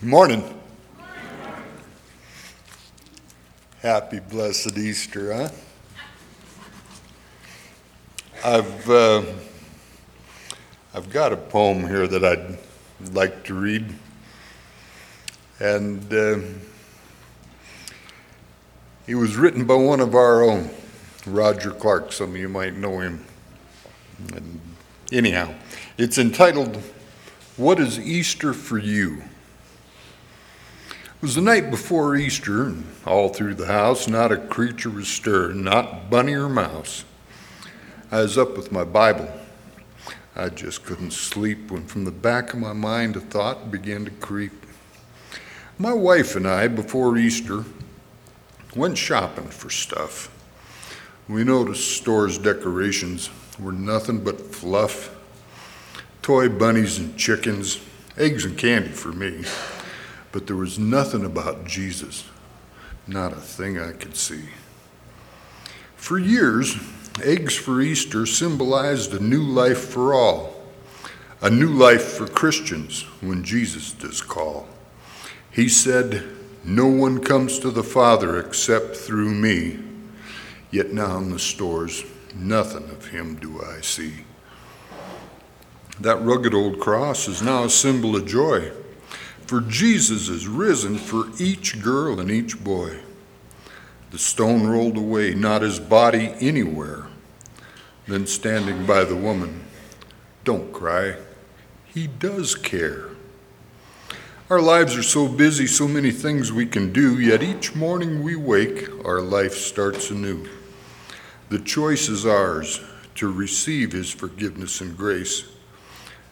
Morning. Happy blessed Easter, huh? I've uh, I've got a poem here that I'd like to read, and uh, he was written by one of our own, Roger Clark. Some of you might know him. And anyhow, it's entitled "What is Easter for You." It was the night before Easter, and all through the house, not a creature was stirring, not bunny or mouse. I was up with my Bible. I just couldn't sleep when from the back of my mind a thought began to creep. My wife and I, before Easter, went shopping for stuff. We noticed stores' decorations were nothing but fluff toy bunnies and chickens, eggs and candy for me. But there was nothing about Jesus, not a thing I could see. For years, eggs for Easter symbolized a new life for all, a new life for Christians when Jesus does call. He said, No one comes to the Father except through me. Yet now in the stores, nothing of him do I see. That rugged old cross is now a symbol of joy for Jesus is risen for each girl and each boy. The stone rolled away, not his body anywhere. Then standing by the woman, don't cry, he does care. Our lives are so busy, so many things we can do, yet each morning we wake, our life starts anew. The choice is ours to receive his forgiveness and grace,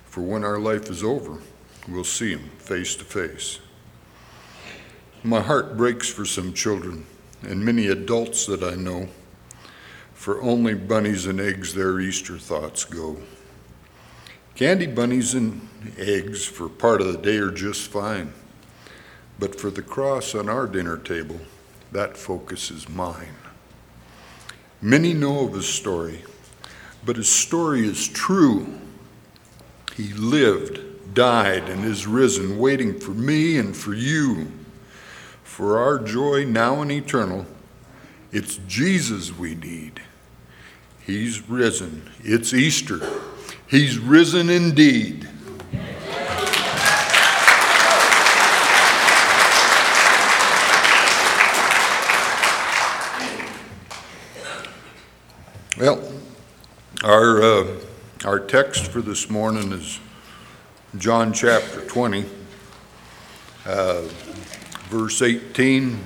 for when our life is over, we'll see him face to face. My heart breaks for some children and many adults that I know, for only bunnies and eggs their Easter thoughts go. Candy bunnies and eggs for part of the day are just fine, but for the cross on our dinner table, that focus is mine. Many know of his story, but his story is true. He lived died and is risen, waiting for me and for you. For our joy now and eternal, it's Jesus we need. He's risen. It's Easter. He's risen indeed. Well, our, uh, our text for this morning is John chapter 20, uh, verse 18,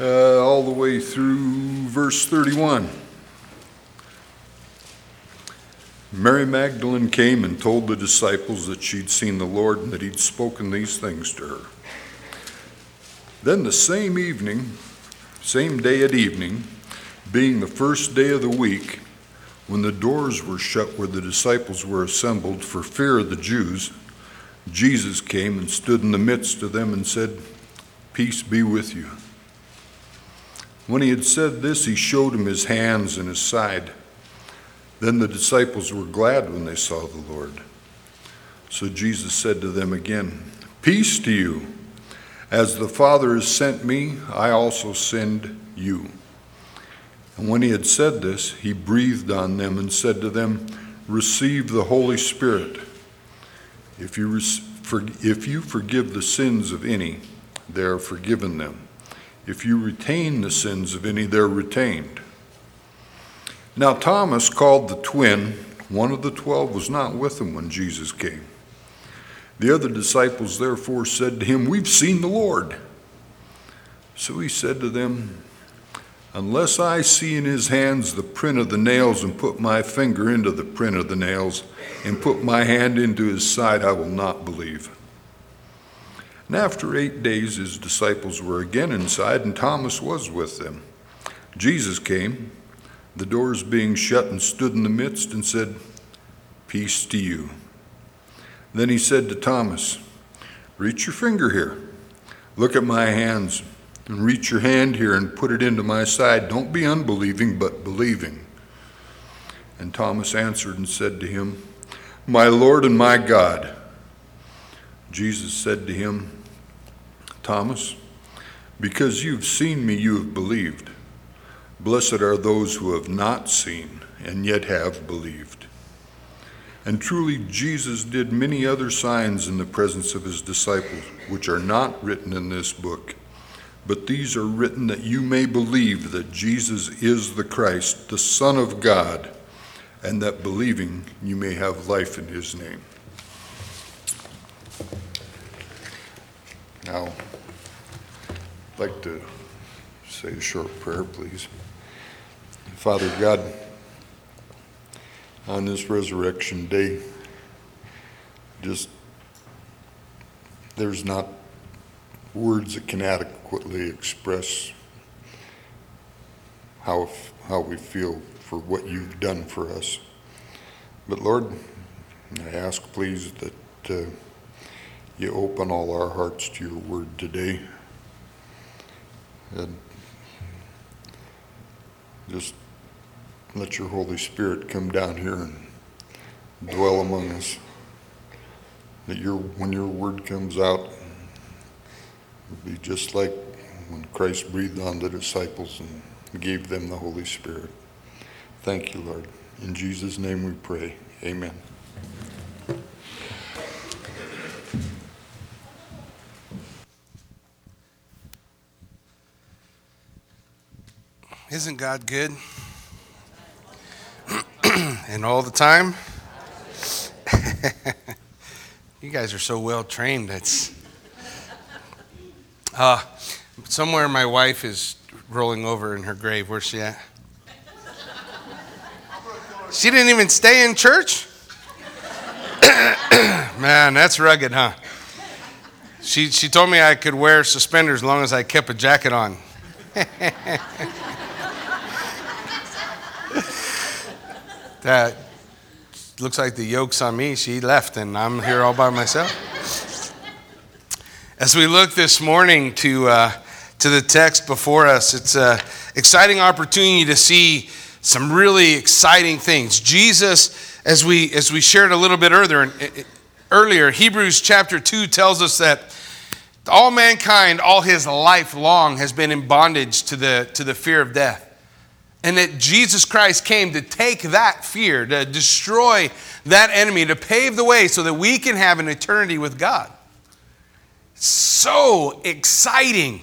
uh, all the way through verse 31. Mary Magdalene came and told the disciples that she'd seen the Lord and that he'd spoken these things to her. Then the same evening, same day at evening, being the first day of the week, when the doors were shut where the disciples were assembled for fear of the Jews, Jesus came and stood in the midst of them and said, Peace be with you. When he had said this, he showed him his hands and his side. Then the disciples were glad when they saw the Lord. So Jesus said to them again, Peace to you. As the Father has sent me, I also send you. And when he had said this, he breathed on them and said to them, Receive the Holy Spirit. If you, if you forgive the sins of any, they are forgiven them. If you retain the sins of any, they're retained. Now, Thomas, called the twin, one of the twelve, was not with them when Jesus came. The other disciples therefore said to him, We've seen the Lord. So he said to them, Unless I see in his hands the print of the nails and put my finger into the print of the nails and put my hand into his side, I will not believe. And after eight days, his disciples were again inside, and Thomas was with them. Jesus came, the doors being shut, and stood in the midst and said, Peace to you. Then he said to Thomas, Reach your finger here. Look at my hands and reach your hand here and put it into my side. Don't be unbelieving, but believing. And Thomas answered and said to him, My Lord and my God. Jesus said to him, Thomas, because you've seen me, you have believed. Blessed are those who have not seen and yet have believed. And truly, Jesus did many other signs in the presence of his disciples, which are not written in this book. But these are written that you may believe that Jesus is the Christ, the Son of God, and that believing you may have life in his name. Now, I'd like to say a short prayer, please. Father God, on this resurrection day, just there's not words that can adequately express how, how we feel for what you've done for us. But Lord, I ask please that uh, you open all our hearts to your word today. And just let your Holy Spirit come down here and dwell among us. That your, when your word comes out, it'll be just like when Christ breathed on the disciples and gave them the Holy Spirit. Thank you, Lord. In Jesus' name we pray. Amen. Isn't God good? and all the time? you guys are so well trained. It's uh, somewhere my wife is rolling over in her grave. Where's she at? She didn't even stay in church? Man, that's rugged, huh? She, she told me I could wear suspenders as long as I kept a jacket on. that looks like the yoke's on me. She left, and I'm here all by myself. As we look this morning to, uh, to the text before us, it's an exciting opportunity to see some really exciting things. Jesus, as we, as we shared a little bit earlier, earlier, Hebrews chapter 2 tells us that all mankind, all his life long, has been in bondage to the, to the fear of death. And that Jesus Christ came to take that fear, to destroy that enemy, to pave the way so that we can have an eternity with God. So exciting.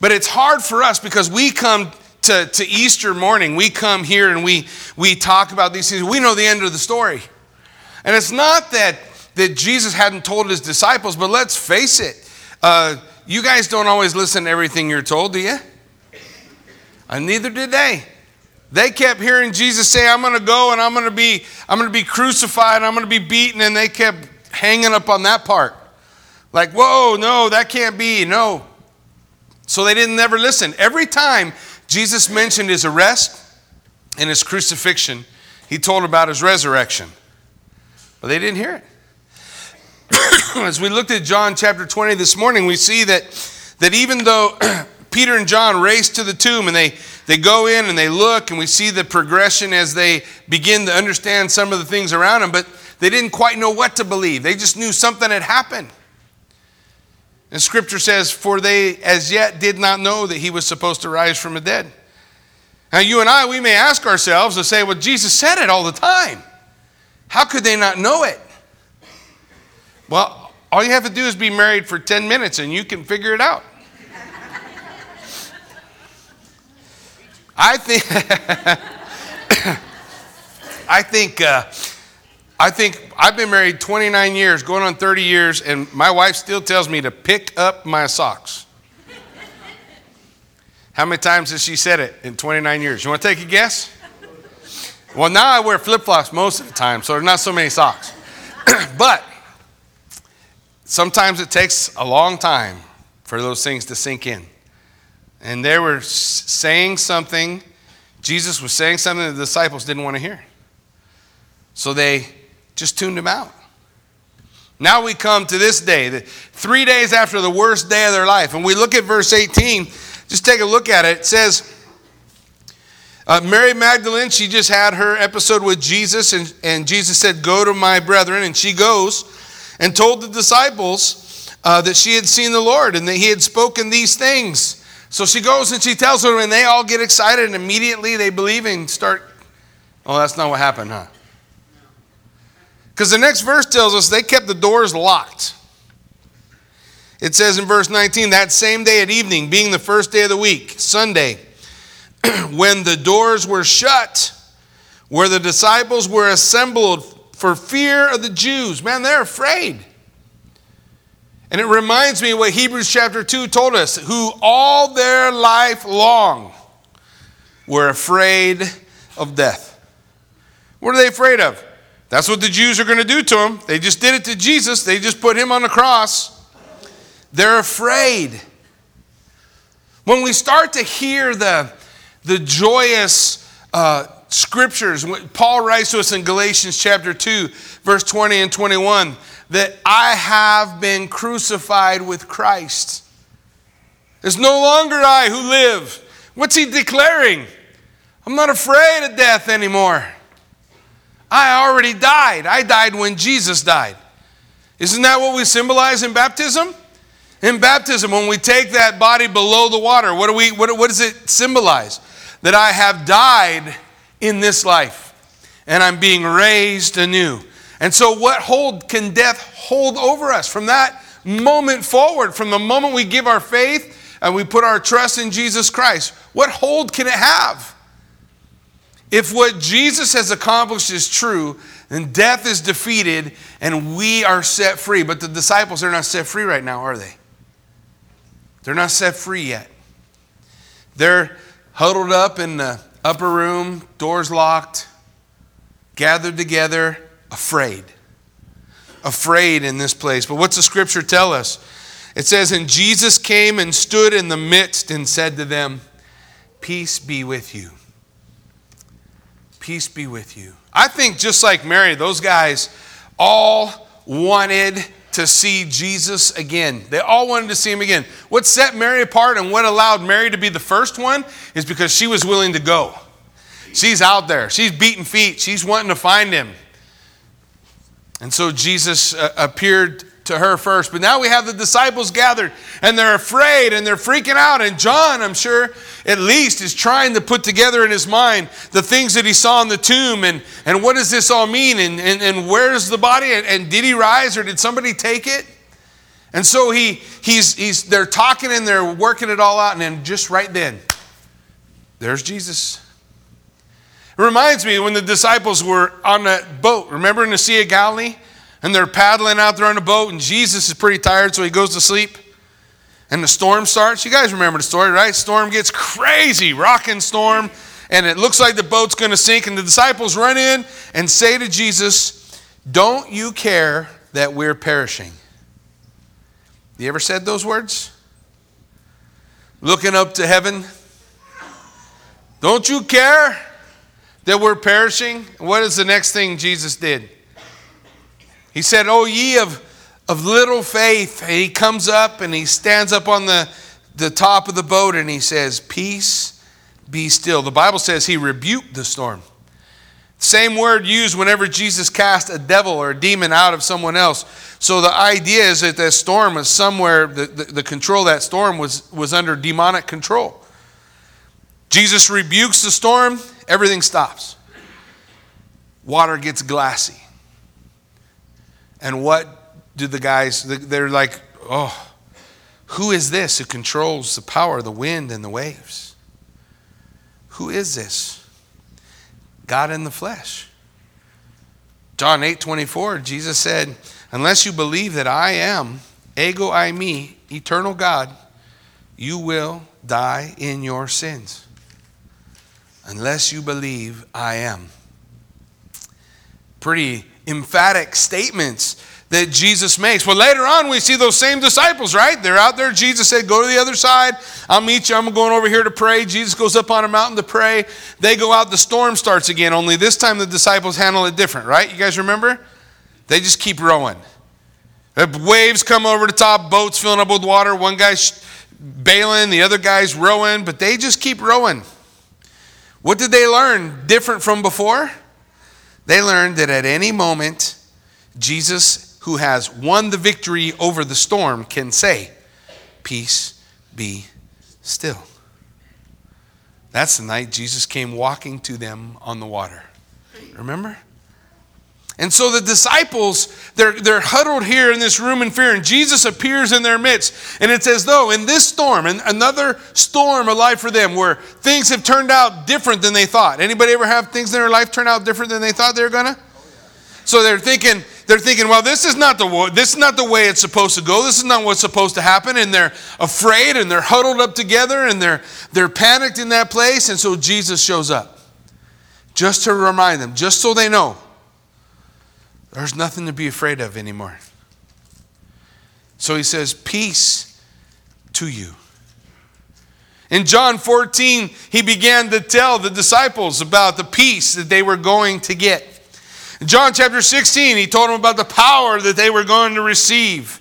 But it's hard for us because we come to, to Easter morning, we come here and we, we talk about these things. We know the end of the story. And it's not that, that Jesus hadn't told his disciples, but let's face it, uh, you guys don't always listen to everything you're told, do you? And neither did they. They kept hearing Jesus say, I'm going to go and I'm going to be I'm going to be crucified, I'm going to be beaten and they kept hanging up on that part. Like, "Whoa, no, that can't be. No." So they didn't never listen. Every time Jesus mentioned his arrest and his crucifixion, he told about his resurrection. But they didn't hear it. As we looked at John chapter 20 this morning, we see that, that even though Peter and John race to the tomb and they, they go in and they look, and we see the progression as they begin to understand some of the things around them, but they didn't quite know what to believe. They just knew something had happened. And scripture says, For they as yet did not know that he was supposed to rise from the dead. Now, you and I, we may ask ourselves and say, Well, Jesus said it all the time. How could they not know it? Well, all you have to do is be married for 10 minutes and you can figure it out. I think, I think, uh, I think I've been married 29 years, going on 30 years, and my wife still tells me to pick up my socks. How many times has she said it in 29 years? You want to take a guess? Well, now I wear flip flops most of the time, so there's not so many socks. but sometimes it takes a long time for those things to sink in. And they were saying something, Jesus was saying something the disciples didn't want to hear. So they just tuned him out. Now we come to this day, the, three days after the worst day of their life. And we look at verse 18, just take a look at it. It says, uh, Mary Magdalene, she just had her episode with Jesus, and, and Jesus said, Go to my brethren. And she goes. and told the disciples uh, that she had seen the Lord and that he had spoken these things. So she goes and she tells them, and they all get excited, and immediately they believe and start. Oh, that's not what happened, huh? Because the next verse tells us they kept the doors locked. It says in verse 19, that same day at evening, being the first day of the week, Sunday, when the doors were shut, where the disciples were assembled for fear of the Jews. Man, they're afraid. And it reminds me of what Hebrews chapter 2 told us who all their life long were afraid of death. What are they afraid of? That's what the Jews are going to do to him. They just did it to Jesus, they just put him on the cross. They're afraid. When we start to hear the, the joyous uh, scriptures, Paul writes to us in Galatians chapter 2, verse 20 and 21, that I have been crucified with Christ. It's no longer I who live. What's he declaring? I'm not afraid of death anymore. I already died. I died when Jesus died. Isn't that what we symbolize in baptism? In baptism, when we take that body below the water, what, do we, what, what does it symbolize? That I have died in this life and I'm being raised anew. And so, what hold can death hold over us from that moment forward, from the moment we give our faith and we put our trust in Jesus Christ? What hold can it have? If what Jesus has accomplished is true, then death is defeated and we are set free. But the disciples are not set free right now, are they? They're not set free yet. They're huddled up in the upper room, doors locked, gathered together, afraid. Afraid in this place. But what's the scripture tell us? It says, And Jesus came and stood in the midst and said to them, Peace be with you. Peace be with you. I think just like Mary, those guys all wanted to see Jesus again. They all wanted to see him again. What set Mary apart and what allowed Mary to be the first one is because she was willing to go. She's out there, she's beating feet, she's wanting to find him. And so Jesus uh, appeared to her first. But now we have the disciples gathered and they're afraid and they're freaking out. And John, I'm sure, at least is trying to put together in his mind the things that he saw in the tomb and, and what does this all mean and, and, and where's the body and, and did he rise or did somebody take it? And so he, he's, he's, they're talking and they're working it all out. And then just right then, there's Jesus. It reminds me when the disciples were on that boat, remember in the Sea of Galilee? And they're paddling out there on the boat, and Jesus is pretty tired, so he goes to sleep. And the storm starts. You guys remember the story, right? Storm gets crazy, rocking storm, and it looks like the boat's going to sink. And the disciples run in and say to Jesus, Don't you care that we're perishing? You ever said those words? Looking up to heaven. Don't you care that we're perishing? What is the next thing Jesus did? He said, Oh, ye of, of little faith. And he comes up and he stands up on the, the top of the boat and he says, Peace, be still. The Bible says he rebuked the storm. Same word used whenever Jesus cast a devil or a demon out of someone else. So the idea is that that storm was somewhere, the, the, the control of that storm was, was under demonic control. Jesus rebukes the storm, everything stops. Water gets glassy. And what do the guys, they're like, oh, who is this who controls the power of the wind and the waves? Who is this? God in the flesh. John 8 24, Jesus said, Unless you believe that I am, ego eimi, eternal God, you will die in your sins. Unless you believe I am. Pretty emphatic statements that Jesus makes. Well, later on, we see those same disciples, right? They're out there. Jesus said, Go to the other side. I'll meet you. I'm going over here to pray. Jesus goes up on a mountain to pray. They go out. The storm starts again. Only this time, the disciples handle it different, right? You guys remember? They just keep rowing. The waves come over the top, boats filling up with water. One guy's bailing, the other guy's rowing, but they just keep rowing. What did they learn different from before? They learned that at any moment, Jesus who has won the victory over the storm can say, Peace be still. That's the night Jesus came walking to them on the water. Remember? And so the disciples, they're, they're huddled here in this room in fear, and Jesus appears in their midst. And it's as though in this storm, and another storm of life for them, where things have turned out different than they thought. Anybody ever have things in their life turn out different than they thought they were gonna? So they're thinking, they're thinking, well, this is not the this is not the way it's supposed to go. This is not what's supposed to happen, and they're afraid and they're huddled up together and they're they're panicked in that place. And so Jesus shows up, just to remind them, just so they know, there's nothing to be afraid of anymore. So he says, peace to you. In John 14, he began to tell the disciples about the peace that they were going to get. In John chapter 16, he told them about the power that they were going to receive.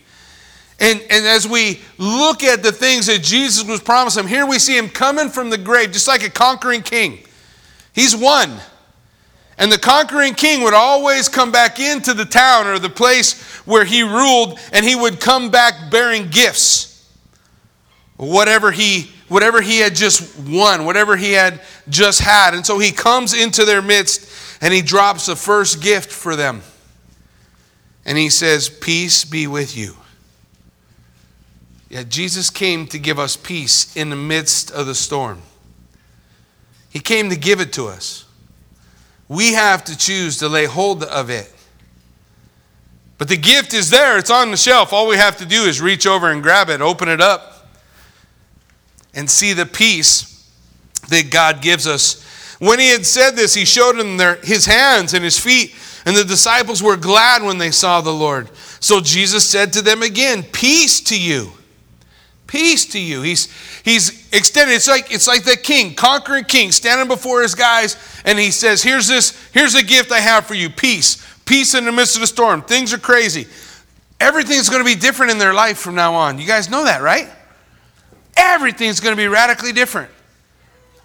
And, and as we look at the things that Jesus was promising, here we see him coming from the grave, just like a conquering king. He's won. And the conquering king would always come back into the town or the place where he ruled, and he would come back bearing gifts. Whatever he, whatever he had just won, whatever he had just had. And so he comes into their midst and he drops the first gift for them. And he says, Peace be with you. Yeah, Jesus came to give us peace in the midst of the storm. He came to give it to us. We have to choose to lay hold of it. But the gift is there, it's on the shelf. All we have to do is reach over and grab it, open it up, and see the peace that God gives us when he had said this, he showed them their, his hands and his feet, and the disciples were glad when they saw the Lord. So Jesus said to them again, Peace to you. Peace to you. He's, he's extended. It's like, it's like the king, conquering king, standing before his guys, and he says, Here's this, here's a gift I have for you. Peace. Peace in the midst of the storm. Things are crazy. Everything's going to be different in their life from now on. You guys know that, right? Everything's going to be radically different.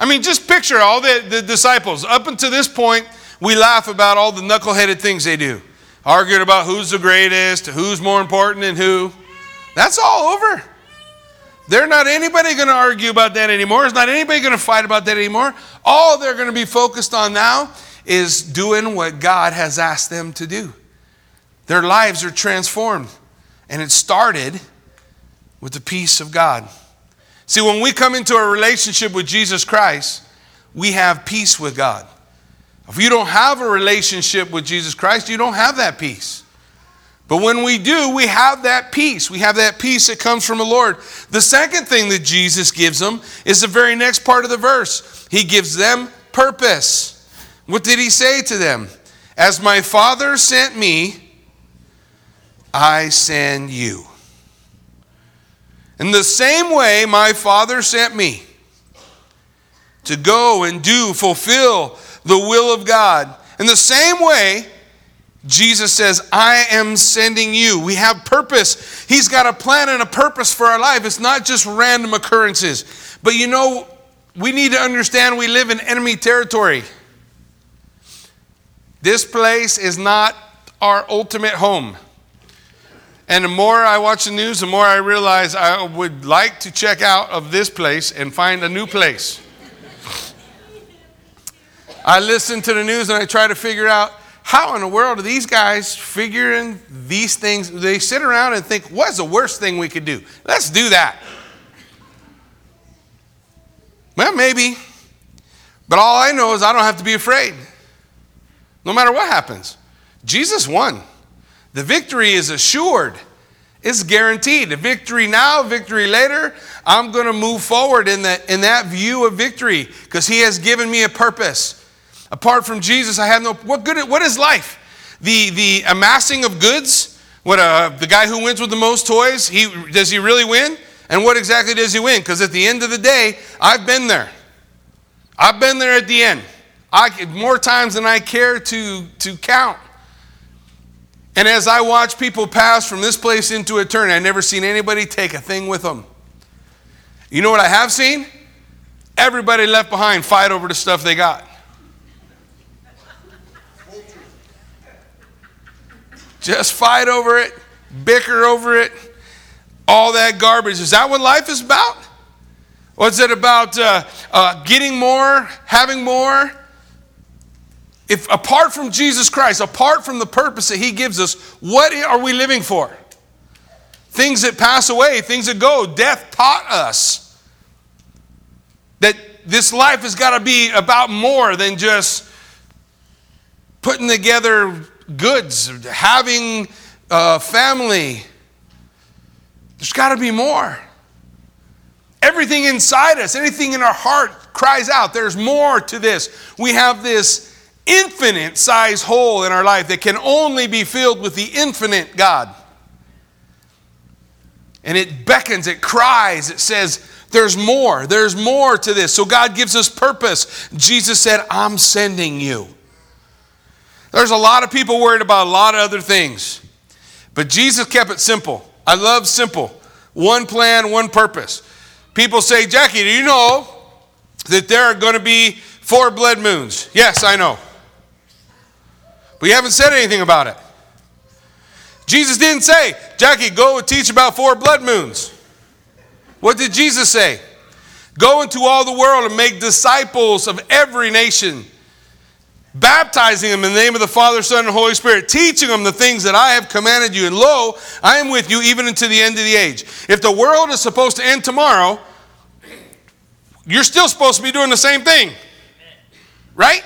I mean, just picture all the, the disciples. Up until this point, we laugh about all the knuckleheaded things they do, arguing about who's the greatest, who's more important than who. That's all over. They're not anybody going to argue about that anymore. There's not anybody going to fight about that anymore. All they're going to be focused on now is doing what God has asked them to do. Their lives are transformed. And it started with the peace of God. See, when we come into a relationship with Jesus Christ, we have peace with God. If you don't have a relationship with Jesus Christ, you don't have that peace. But when we do, we have that peace. We have that peace that comes from the Lord. The second thing that Jesus gives them is the very next part of the verse. He gives them purpose. What did he say to them? As my Father sent me, I send you. In the same way, my Father sent me to go and do, fulfill the will of God. In the same way, Jesus says, I am sending you. We have purpose. He's got a plan and a purpose for our life. It's not just random occurrences. But you know, we need to understand we live in enemy territory. This place is not our ultimate home. And the more I watch the news, the more I realize I would like to check out of this place and find a new place. I listen to the news and I try to figure out how in the world are these guys figuring these things? They sit around and think, what's the worst thing we could do? Let's do that. Well, maybe. But all I know is I don't have to be afraid. No matter what happens. Jesus won. The victory is assured. It's guaranteed. The victory now, victory later. I'm going to move forward in that, in that view of victory because He has given me a purpose. Apart from Jesus, I have no. What good? What is life? The the amassing of goods. What uh, the guy who wins with the most toys? He does he really win? And what exactly does he win? Because at the end of the day, I've been there. I've been there at the end. I more times than I care to to count. And as I watch people pass from this place into eternity, I've never seen anybody take a thing with them. You know what I have seen? Everybody left behind fight over the stuff they got. Just fight over it, bicker over it, all that garbage. Is that what life is about? Is it about uh, uh, getting more, having more? If apart from Jesus Christ, apart from the purpose that He gives us, what are we living for? Things that pass away, things that go. Death taught us that this life has got to be about more than just putting together goods, having a family. There's got to be more. Everything inside us, anything in our heart cries out, there's more to this. We have this infinite size hole in our life that can only be filled with the infinite God. And it beckons, it cries, it says, There's more, there's more to this. So God gives us purpose. Jesus said, I'm sending you. There's a lot of people worried about a lot of other things, but Jesus kept it simple. I love simple. One plan, one purpose. People say, Jackie, do you know that there are going to be four blood moons? Yes, I know. But you haven't said anything about it. Jesus didn't say, Jackie, go teach about four blood moons. What did Jesus say? Go into all the world and make disciples of every nation, baptizing them in the name of the Father, Son, and Holy Spirit, teaching them the things that I have commanded you. And lo, I am with you even unto the end of the age. If the world is supposed to end tomorrow, you're still supposed to be doing the same thing. Right?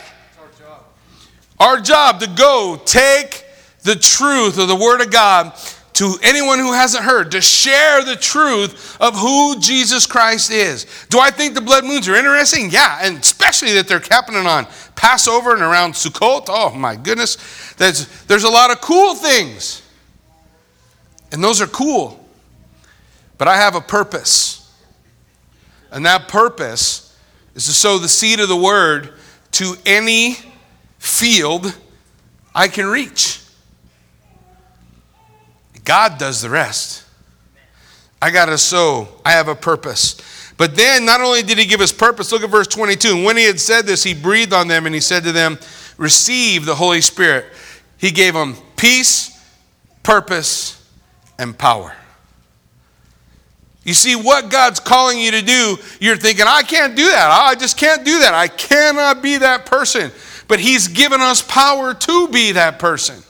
Our job to go take the truth of the Word of God to anyone who hasn't heard, to share the truth of who Jesus Christ is. Do I think the blood moons are interesting? Yeah, and especially that they're happening on Passover and around Sukkot. Oh my goodness. There's, there's a lot of cool things. And those are cool. But I have a purpose. And that purpose is to sow the seed of the word to any field I can reach. God does the rest. I got to sow. I have a purpose. But then, not only did he give us purpose, look at verse 22. And when he had said this, he breathed on them and he said to them, Receive the Holy Spirit. He gave them peace, purpose, and power. You see, what God's calling you to do, you're thinking, I can't do that. I just can't do that. I cannot be that person but He's given us power to be that person.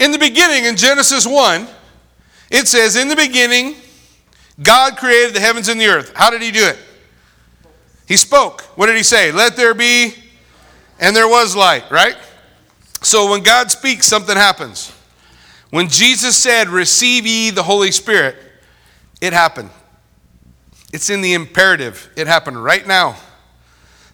In the beginning, in Genesis 1, it says, In the beginning, God created the heavens and the earth. How did He do it? He spoke. What did He say? Let there be, and there was light, right? So when God speaks, something happens. When Jesus said, Receive ye the Holy Spirit, it happened. It's in the imperative. It happened right now.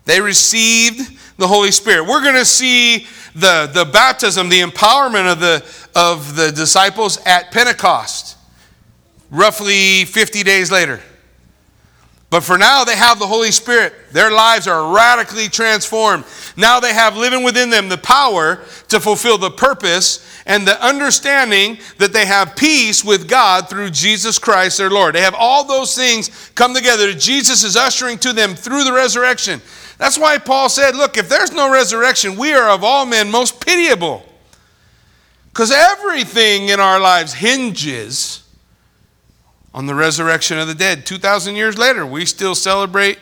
They received the Holy Spirit. We're going to see the, the baptism, the empowerment of the, of the disciples at Pentecost, roughly 50 days later. But for now, they have the Holy Spirit. Their lives are radically transformed. Now they have living within them the power to fulfill the purpose and the understanding that they have peace with God through Jesus Christ their Lord. They have all those things come together. Jesus is ushering to them through the resurrection. That's why Paul said, Look, if there's no resurrection, we are of all men most pitiable. Because everything in our lives hinges on the resurrection of the dead. 2,000 years later, we still celebrate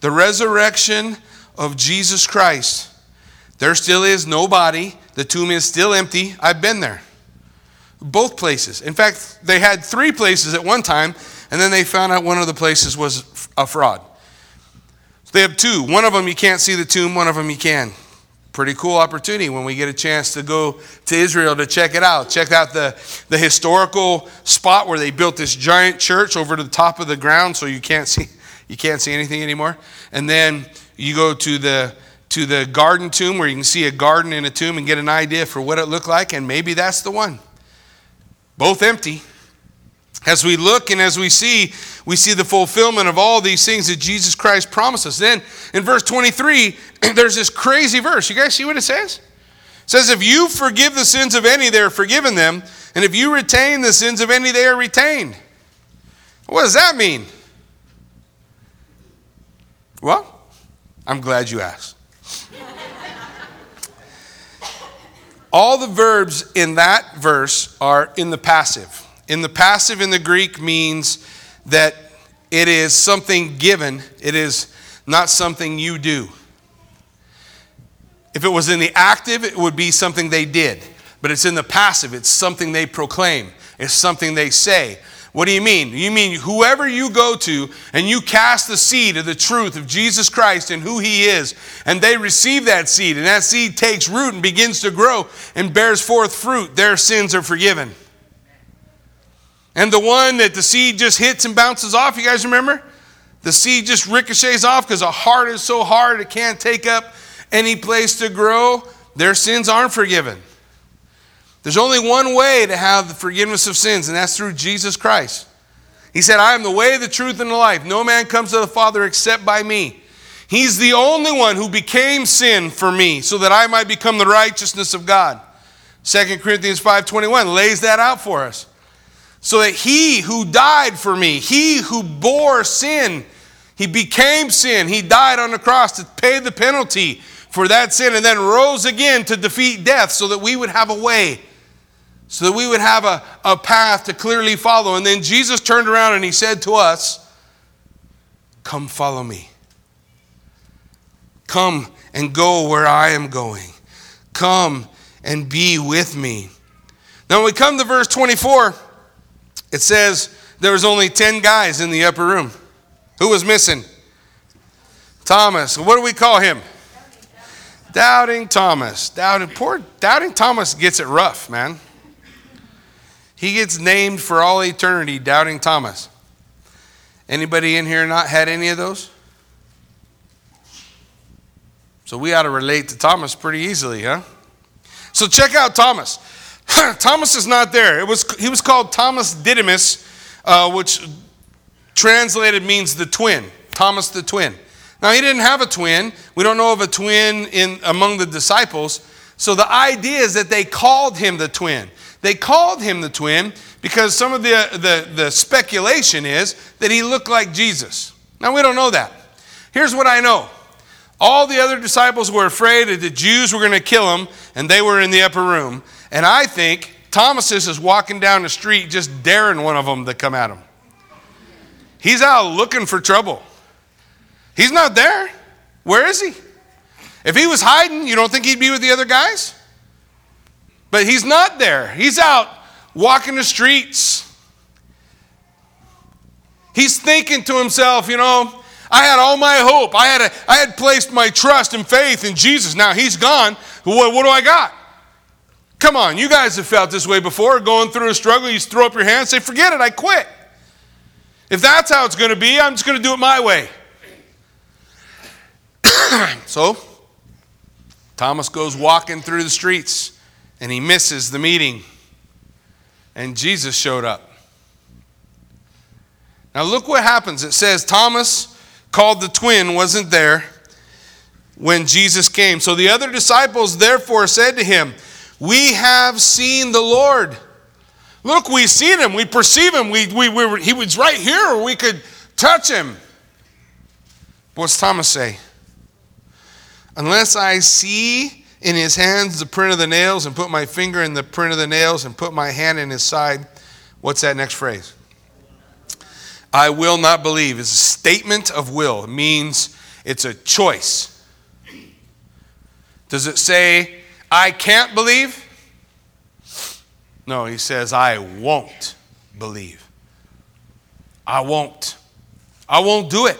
the resurrection of Jesus Christ. There still is no body, the tomb is still empty. I've been there. Both places. In fact, they had three places at one time, and then they found out one of the places was a fraud. So they have two. One of them you can't see the tomb, one of them you can. Pretty cool opportunity when we get a chance to go to Israel to check it out. Check out the, the historical spot where they built this giant church over to the top of the ground so you can't see you can't see anything anymore. And then you go to the to the garden tomb where you can see a garden in a tomb and get an idea for what it looked like, and maybe that's the one. Both empty. As we look and as we see, we see the fulfillment of all these things that Jesus Christ promised us. Then in verse 23, there's this crazy verse. You guys see what it says? It says, If you forgive the sins of any, they are forgiven them. And if you retain the sins of any, they are retained. What does that mean? Well, I'm glad you asked. all the verbs in that verse are in the passive. In the passive in the Greek means that it is something given, it is not something you do. If it was in the active, it would be something they did. But it's in the passive, it's something they proclaim, it's something they say. What do you mean? You mean whoever you go to and you cast the seed of the truth of Jesus Christ and who He is, and they receive that seed, and that seed takes root and begins to grow and bears forth fruit, their sins are forgiven. And the one that the seed just hits and bounces off, you guys remember? The seed just ricochets off because the heart is so hard it can't take up any place to grow. Their sins aren't forgiven. There's only one way to have the forgiveness of sins, and that's through Jesus Christ. He said, I am the way, the truth, and the life. No man comes to the Father except by me. He's the only one who became sin for me so that I might become the righteousness of God. 2 Corinthians 5:21 lays that out for us. So that he who died for me, he who bore sin, he became sin. He died on the cross to pay the penalty for that sin and then rose again to defeat death so that we would have a way so that we would have a, a path to clearly follow. And then Jesus turned around and he said to us, Come follow me. Come and go where I am going. Come and be with me. Now, when we come to verse 24, it says there was only 10 guys in the upper room. Who was missing? Thomas. What do we call him? Doubting Thomas. Doubting, poor Doubting Thomas gets it rough, man. He gets named for all eternity, Doubting Thomas. Anybody in here not had any of those? So we ought to relate to Thomas pretty easily, huh? So check out Thomas. Thomas is not there. It was, he was called Thomas Didymus, uh, which translated means the twin. Thomas the twin. Now he didn't have a twin. We don't know of a twin in among the disciples. So the idea is that they called him the twin. They called him the twin because some of the, the, the speculation is that he looked like Jesus. Now, we don't know that. Here's what I know all the other disciples were afraid that the Jews were going to kill him, and they were in the upper room. And I think Thomas is walking down the street just daring one of them to come at him. He's out looking for trouble. He's not there. Where is he? If he was hiding, you don't think he'd be with the other guys? But he's not there. He's out walking the streets. He's thinking to himself, you know, I had all my hope. I had, a, I had placed my trust and faith in Jesus. Now he's gone. What, what do I got? Come on, you guys have felt this way before, going through a struggle. You throw up your hands, say, forget it, I quit. If that's how it's going to be, I'm just going to do it my way. so, Thomas goes walking through the streets and he misses the meeting. And Jesus showed up. Now, look what happens. It says Thomas, called the twin, wasn't there when Jesus came. So the other disciples therefore said to him, We have seen the Lord. Look, we've seen him. We perceive him. We, we, we he was right here, we could touch him. What's Thomas say? Unless I see in his hands the print of the nails and put my finger in the print of the nails and put my hand in his side. What's that next phrase? I will not believe. It's a statement of will. It means it's a choice. Does it say, I can't believe? No, he says, I won't believe. I won't. I won't do it.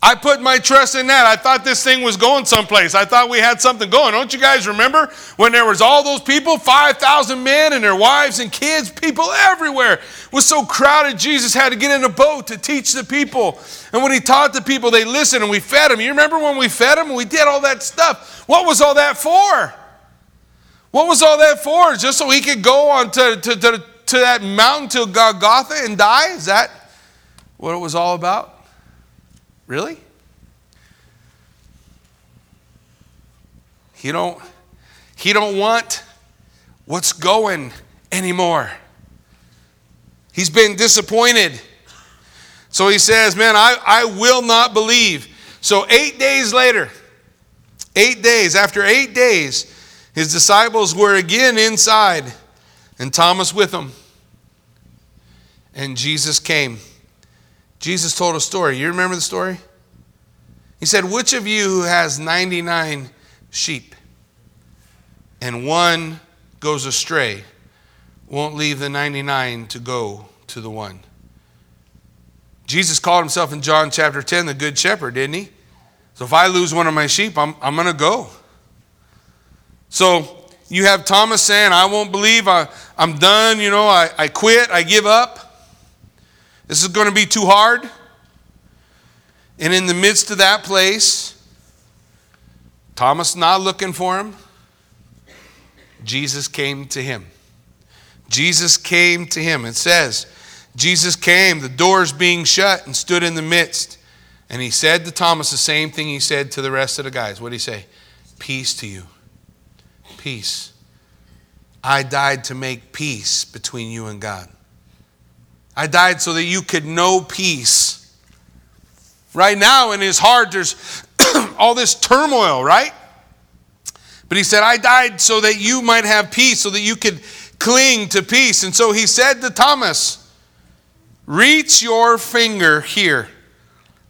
I put my trust in that. I thought this thing was going someplace. I thought we had something going. Don't you guys remember when there was all those people, 5,000 men and their wives and kids, people everywhere. It was so crowded Jesus had to get in a boat to teach the people. And when he taught the people, they listened and we fed them. You remember when we fed them? We did all that stuff. What was all that for? What was all that for? Just so he could go on to, to, to, to that mountain to Golgotha and die? Is that what it was all about? Really? He don't he don't want what's going anymore. He's been disappointed. So he says, Man, I, I will not believe. So eight days later, eight days, after eight days, His disciples were again inside, and Thomas with them. And Jesus came. Jesus told a story. You remember the story? He said, Which of you who has 99 sheep and one goes astray won't leave the 99 to go to the one? Jesus called himself in John chapter 10 the Good Shepherd, didn't he? So if I lose one of my sheep, I'm, I'm going to go. So you have Thomas saying, I won't believe, I, I'm done, you know, I, I quit, I give up. This is going to be too hard. And in the midst of that place, Thomas not looking for him, Jesus came to him. Jesus came to him. It says, Jesus came, the doors being shut, and stood in the midst. And he said to Thomas the same thing he said to the rest of the guys. What did he say? Peace to you. Peace. I died to make peace between you and God. I died so that you could know peace. Right now in his heart, there's all this turmoil, right? But he said, I died so that you might have peace, so that you could cling to peace. And so he said to Thomas, Reach your finger here.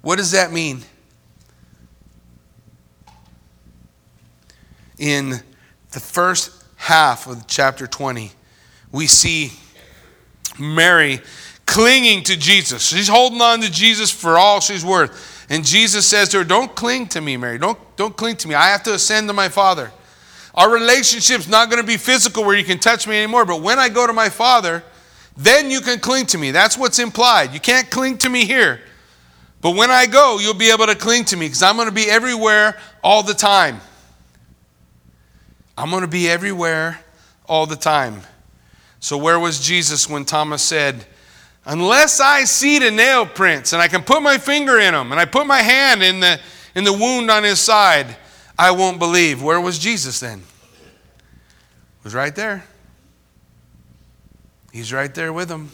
What does that mean? In the first half of chapter 20, we see Mary clinging to Jesus. She's holding on to Jesus for all she's worth. And Jesus says to her, Don't cling to me, Mary. Don't, don't cling to me. I have to ascend to my Father. Our relationship's not going to be physical where you can touch me anymore, but when I go to my Father, then you can cling to me. That's what's implied. You can't cling to me here. But when I go, you'll be able to cling to me because I'm going to be everywhere all the time. I'm going to be everywhere all the time. So, where was Jesus when Thomas said, Unless I see the nail prints and I can put my finger in them and I put my hand in the, in the wound on his side, I won't believe. Where was Jesus then? He was right there. He's right there with them.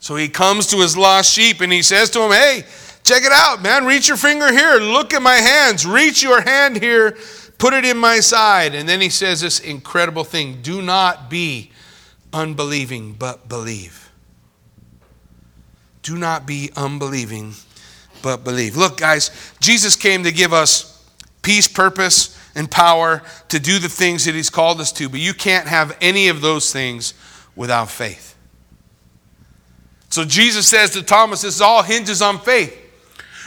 So he comes to his lost sheep and he says to him, Hey, check it out, man. Reach your finger here. Look at my hands. Reach your hand here. Put it in my side. And then he says this incredible thing Do not be unbelieving, but believe. Do not be unbelieving, but believe. Look, guys, Jesus came to give us peace, purpose, and power to do the things that he's called us to, but you can't have any of those things without faith. So Jesus says to Thomas, this all hinges on faith.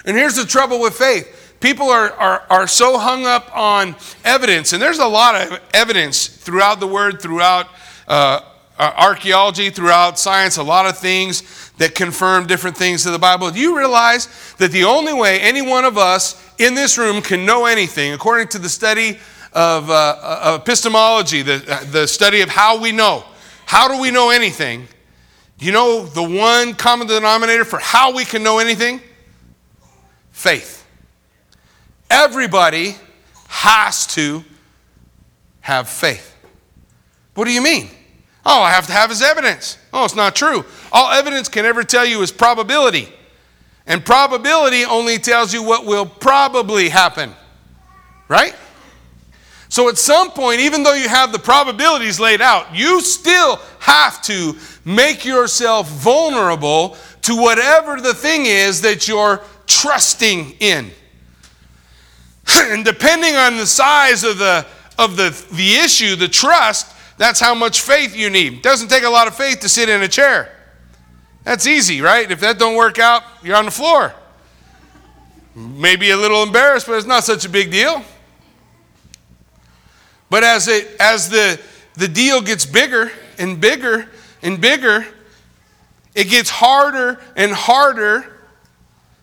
And here's the trouble with faith people are, are, are so hung up on evidence, and there's a lot of evidence throughout the word, throughout uh, archaeology, throughout science, a lot of things that confirm different things to the Bible. Do you realize that the only way any one of us in this room can know anything, according to the study of, uh, of epistemology, the, the study of how we know, how do we know anything? You know the one common denominator for how we can know anything? Faith. Everybody has to have faith. What do you mean? Oh, I have to have his evidence. Oh, it's not true. All evidence can ever tell you is probability. And probability only tells you what will probably happen. Right? So at some point, even though you have the probabilities laid out, you still have to make yourself vulnerable to whatever the thing is that you're trusting in. and depending on the size of the of the, the issue, the trust, that's how much faith you need. It doesn't take a lot of faith to sit in a chair. That's easy, right? If that don't work out, you're on the floor. Maybe a little embarrassed, but it's not such a big deal. But as it as the the deal gets bigger and bigger and bigger, it gets harder and harder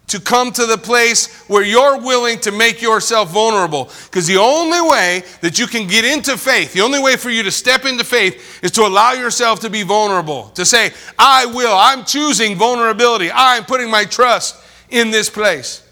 to come to the place where you're willing to make yourself vulnerable. Because the only way that you can get into faith, the only way for you to step into faith is to allow yourself to be vulnerable. To say, I will, I'm choosing vulnerability, I'm putting my trust in this place.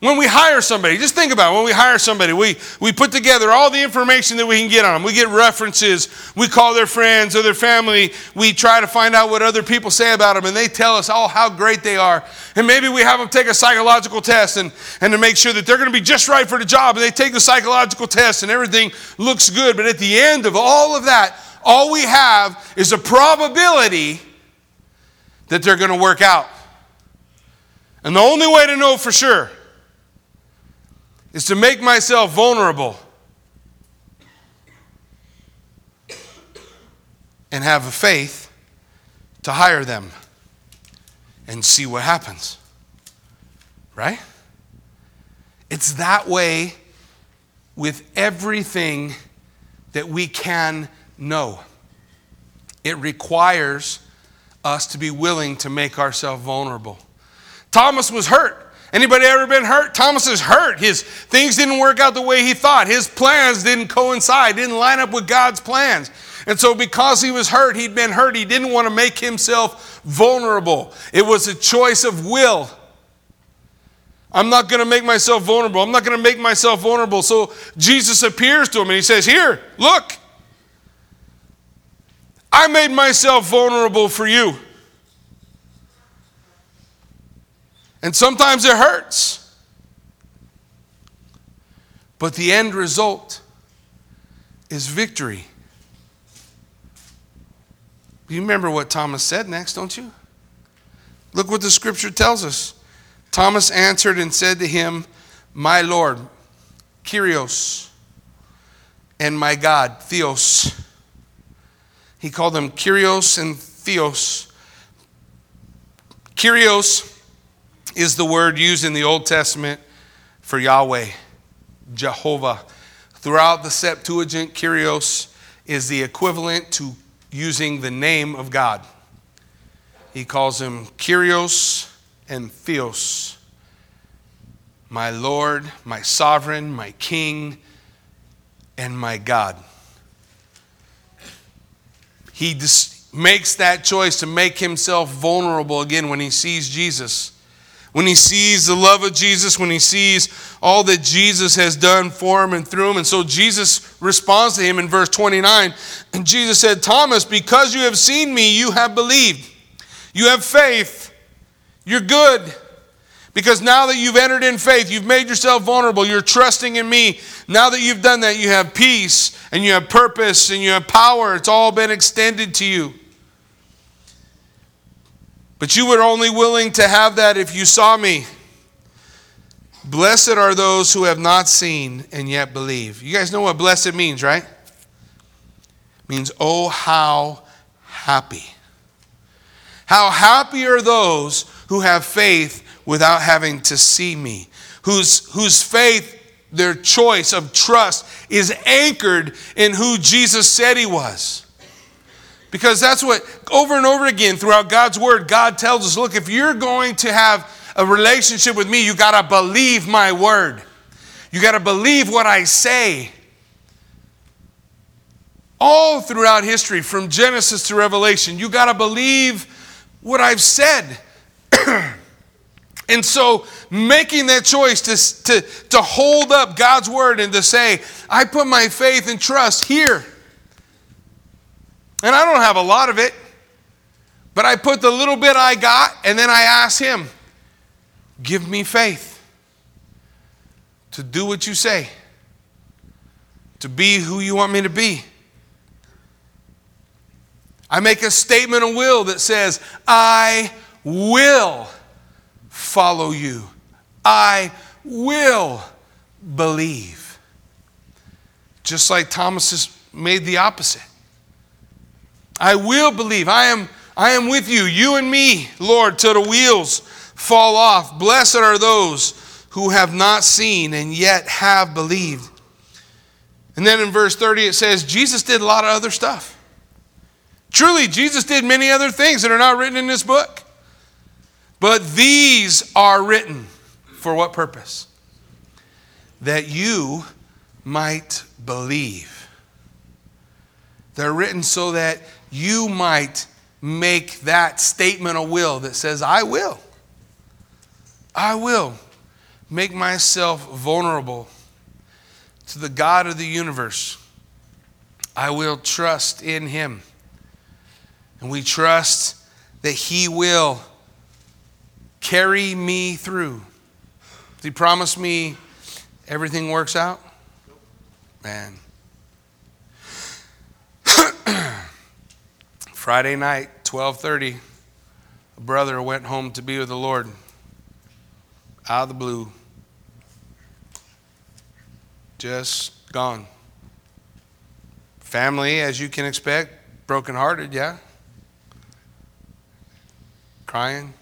When we hire somebody, just think about it. When we hire somebody, we, we put together all the information that we can get on them. We get references. We call their friends or their family. We try to find out what other people say about them, and they tell us all how great they are. And maybe we have them take a psychological test and, and to make sure that they're going to be just right for the job. And they take the psychological test, and everything looks good. But at the end of all of that, all we have is a probability that they're going to work out. And the only way to know for sure is to make myself vulnerable and have a faith to hire them and see what happens. Right? It's that way with everything that we can know. It requires us to be willing to make ourselves vulnerable. Thomas was hurt. Anybody ever been hurt? Thomas is hurt. His things didn't work out the way he thought. His plans didn't coincide, didn't line up with God's plans. And so, because he was hurt, he'd been hurt, he didn't want to make himself vulnerable. It was a choice of will. I'm not going to make myself vulnerable. I'm not going to make myself vulnerable. So, Jesus appears to him and he says, Here, look. I made myself vulnerable for you. And sometimes it hurts. But the end result is victory. You remember what Thomas said next, don't you? Look what the scripture tells us. Thomas answered and said to him, My Lord, Kyrios, and my God, Theos. He called them Kyrios and Theos. Kyrios is the word used in the Old Testament for Yahweh, Jehovah. Throughout the Septuagint, Kyrios is the equivalent to using the name of God. He calls him Kyrios and Theos. My Lord, my sovereign, my King, and my God. He dis- makes that choice to make himself vulnerable again when he sees Jesus when he sees the love of Jesus, when he sees all that Jesus has done for him and through him. And so Jesus responds to him in verse 29. And Jesus said, Thomas, because you have seen me, you have believed. You have faith. You're good. Because now that you've entered in faith, you've made yourself vulnerable, you're trusting in me. Now that you've done that, you have peace and you have purpose and you have power. It's all been extended to you. But you were only willing to have that if you saw me. Blessed are those who have not seen and yet believe. You guys know what blessed means, right? It means, oh, how happy. How happy are those who have faith without having to see me, whose, whose faith, their choice of trust, is anchored in who Jesus said he was. Because that's what, over and over again throughout God's word, God tells us look, if you're going to have a relationship with me, you got to believe my word. You got to believe what I say. All throughout history, from Genesis to Revelation, you got to believe what I've said. and so, making that choice to, to, to hold up God's word and to say, I put my faith and trust here. And I don't have a lot of it, but I put the little bit I got and then I ask Him, give me faith to do what you say, to be who you want me to be. I make a statement of will that says, I will follow you. I will believe. Just like Thomas made the opposite. I will believe. I am, I am with you, you and me, Lord, till the wheels fall off. Blessed are those who have not seen and yet have believed. And then in verse 30 it says, Jesus did a lot of other stuff. Truly, Jesus did many other things that are not written in this book. But these are written for what purpose? That you might believe. They're written so that you might make that statement of will that says, I will. I will make myself vulnerable to the God of the universe. I will trust in him. And we trust that he will carry me through. Does he promise me everything works out? Man. Friday night, 12:30, a brother went home to be with the Lord. Out of the blue. Just gone. Family, as you can expect, brokenhearted, yeah. Crying,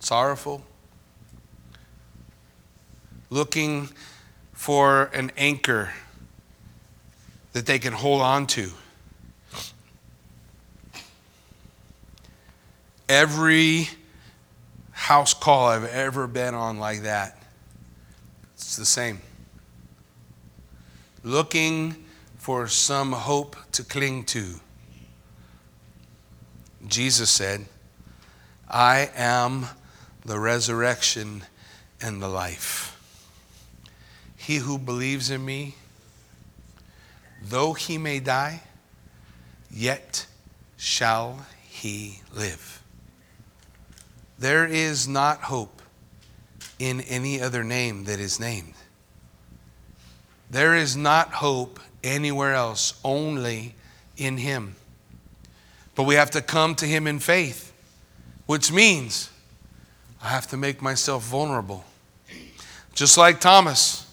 sorrowful, looking for an anchor that they can hold on to. Every house call I've ever been on like that, it's the same. Looking for some hope to cling to. Jesus said, I am the resurrection and the life. He who believes in me, though he may die, yet shall he live. There is not hope in any other name that is named. There is not hope anywhere else, only in Him. But we have to come to Him in faith, which means I have to make myself vulnerable. Just like Thomas,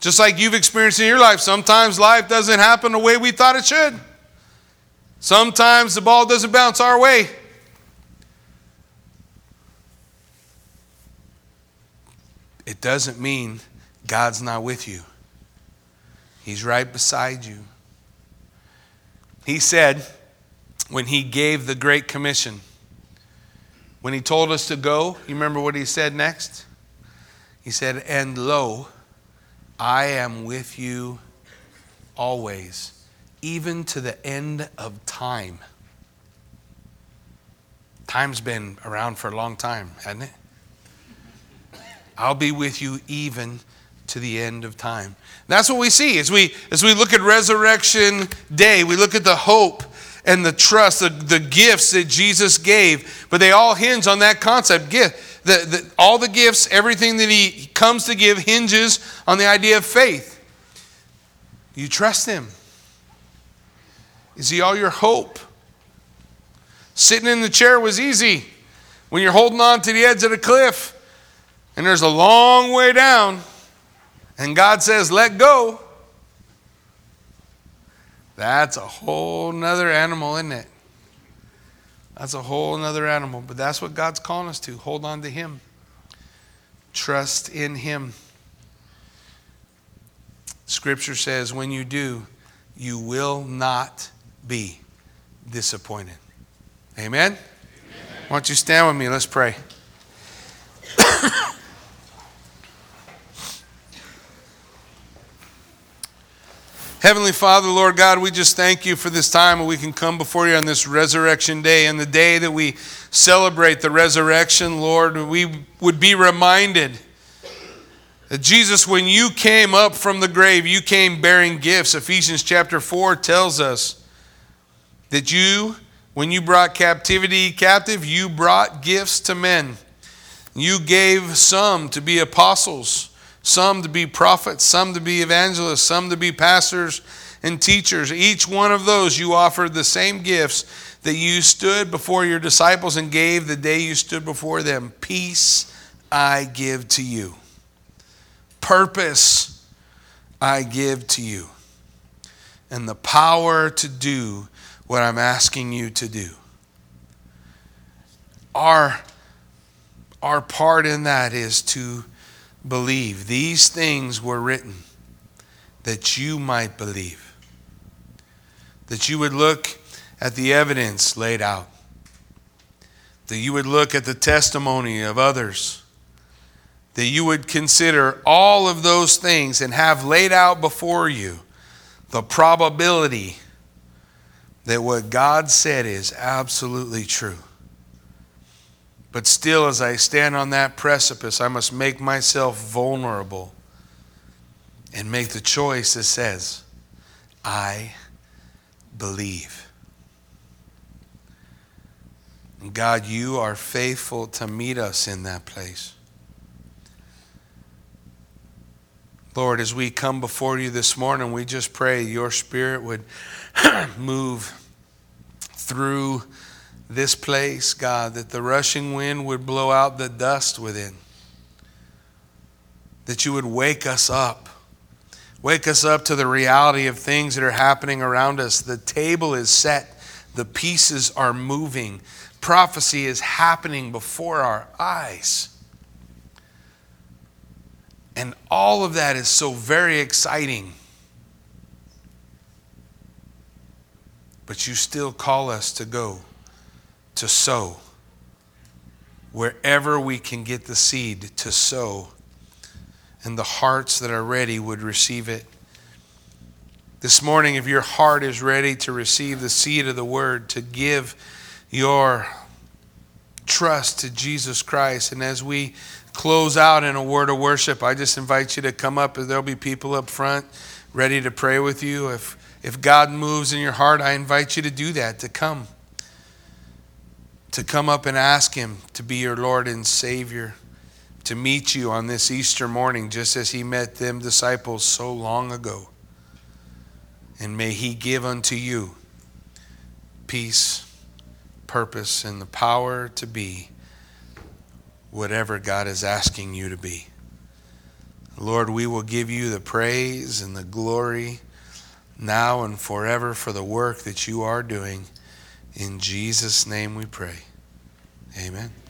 just like you've experienced in your life, sometimes life doesn't happen the way we thought it should. Sometimes the ball doesn't bounce our way. It doesn't mean God's not with you. He's right beside you. He said, when he gave the Great Commission, when he told us to go, you remember what he said next? He said, And lo, I am with you always, even to the end of time. Time's been around for a long time, hasn't it? I'll be with you even to the end of time. That's what we see as we as we look at resurrection day. We look at the hope and the trust, the, the gifts that Jesus gave, but they all hinge on that concept. Gift. The, the, all the gifts, everything that he comes to give hinges on the idea of faith. You trust him. Is he all your hope? Sitting in the chair was easy when you're holding on to the edge of the cliff and there's a long way down, and God says, let go, that's a whole nother animal, isn't it? That's a whole nother animal. But that's what God's calling us to. Hold on to Him. Trust in Him. Scripture says, when you do, you will not be disappointed. Amen? Amen. Why don't you stand with me? Let's pray. Heavenly Father, Lord God, we just thank you for this time we can come before you on this resurrection day and the day that we celebrate the resurrection, Lord. We would be reminded that Jesus, when you came up from the grave, you came bearing gifts. Ephesians chapter 4 tells us that you, when you brought captivity captive, you brought gifts to men. You gave some to be apostles some to be prophets, some to be evangelists, some to be pastors and teachers. Each one of those you offered the same gifts that you stood before your disciples and gave the day you stood before them. Peace I give to you, purpose I give to you, and the power to do what I'm asking you to do. Our, our part in that is to believe. These things were written that you might believe, that you would look at the evidence laid out, that you would look at the testimony of others, that you would consider all of those things and have laid out before you the probability that what God said is absolutely true. But still, as I stand on that precipice, I must make myself vulnerable and make the choice that says, I believe. God, you are faithful to meet us in that place. Lord, as we come before you this morning, we just pray your spirit would move through this place, God, that the rushing wind would blow out the dust within, that you would wake us up. Wake us up to the reality of things that are happening around us. The table is set, the pieces are moving, prophecy is happening before our eyes. And all of that is so very exciting. But you still call us to go to sow. Wherever we can get the seed to sow, and the hearts that are ready would receive it. This morning, if your heart is ready to receive the seed of the word, to give your trust to Jesus Christ, and as we close out in a word of worship, I just invite you to come up. There'll be people up front ready to pray with you. If, if God moves in your heart, I invite you to do that, to come to come up and ask Him to be your Lord and Savior, to meet you on this Easter morning, just as He met them disciples so long ago. And may He give unto you peace, purpose, and the power to be whatever God is asking you to be. Lord, we will give you the praise and the glory now and forever for the work that you are doing. In Jesus' name we pray. Amen.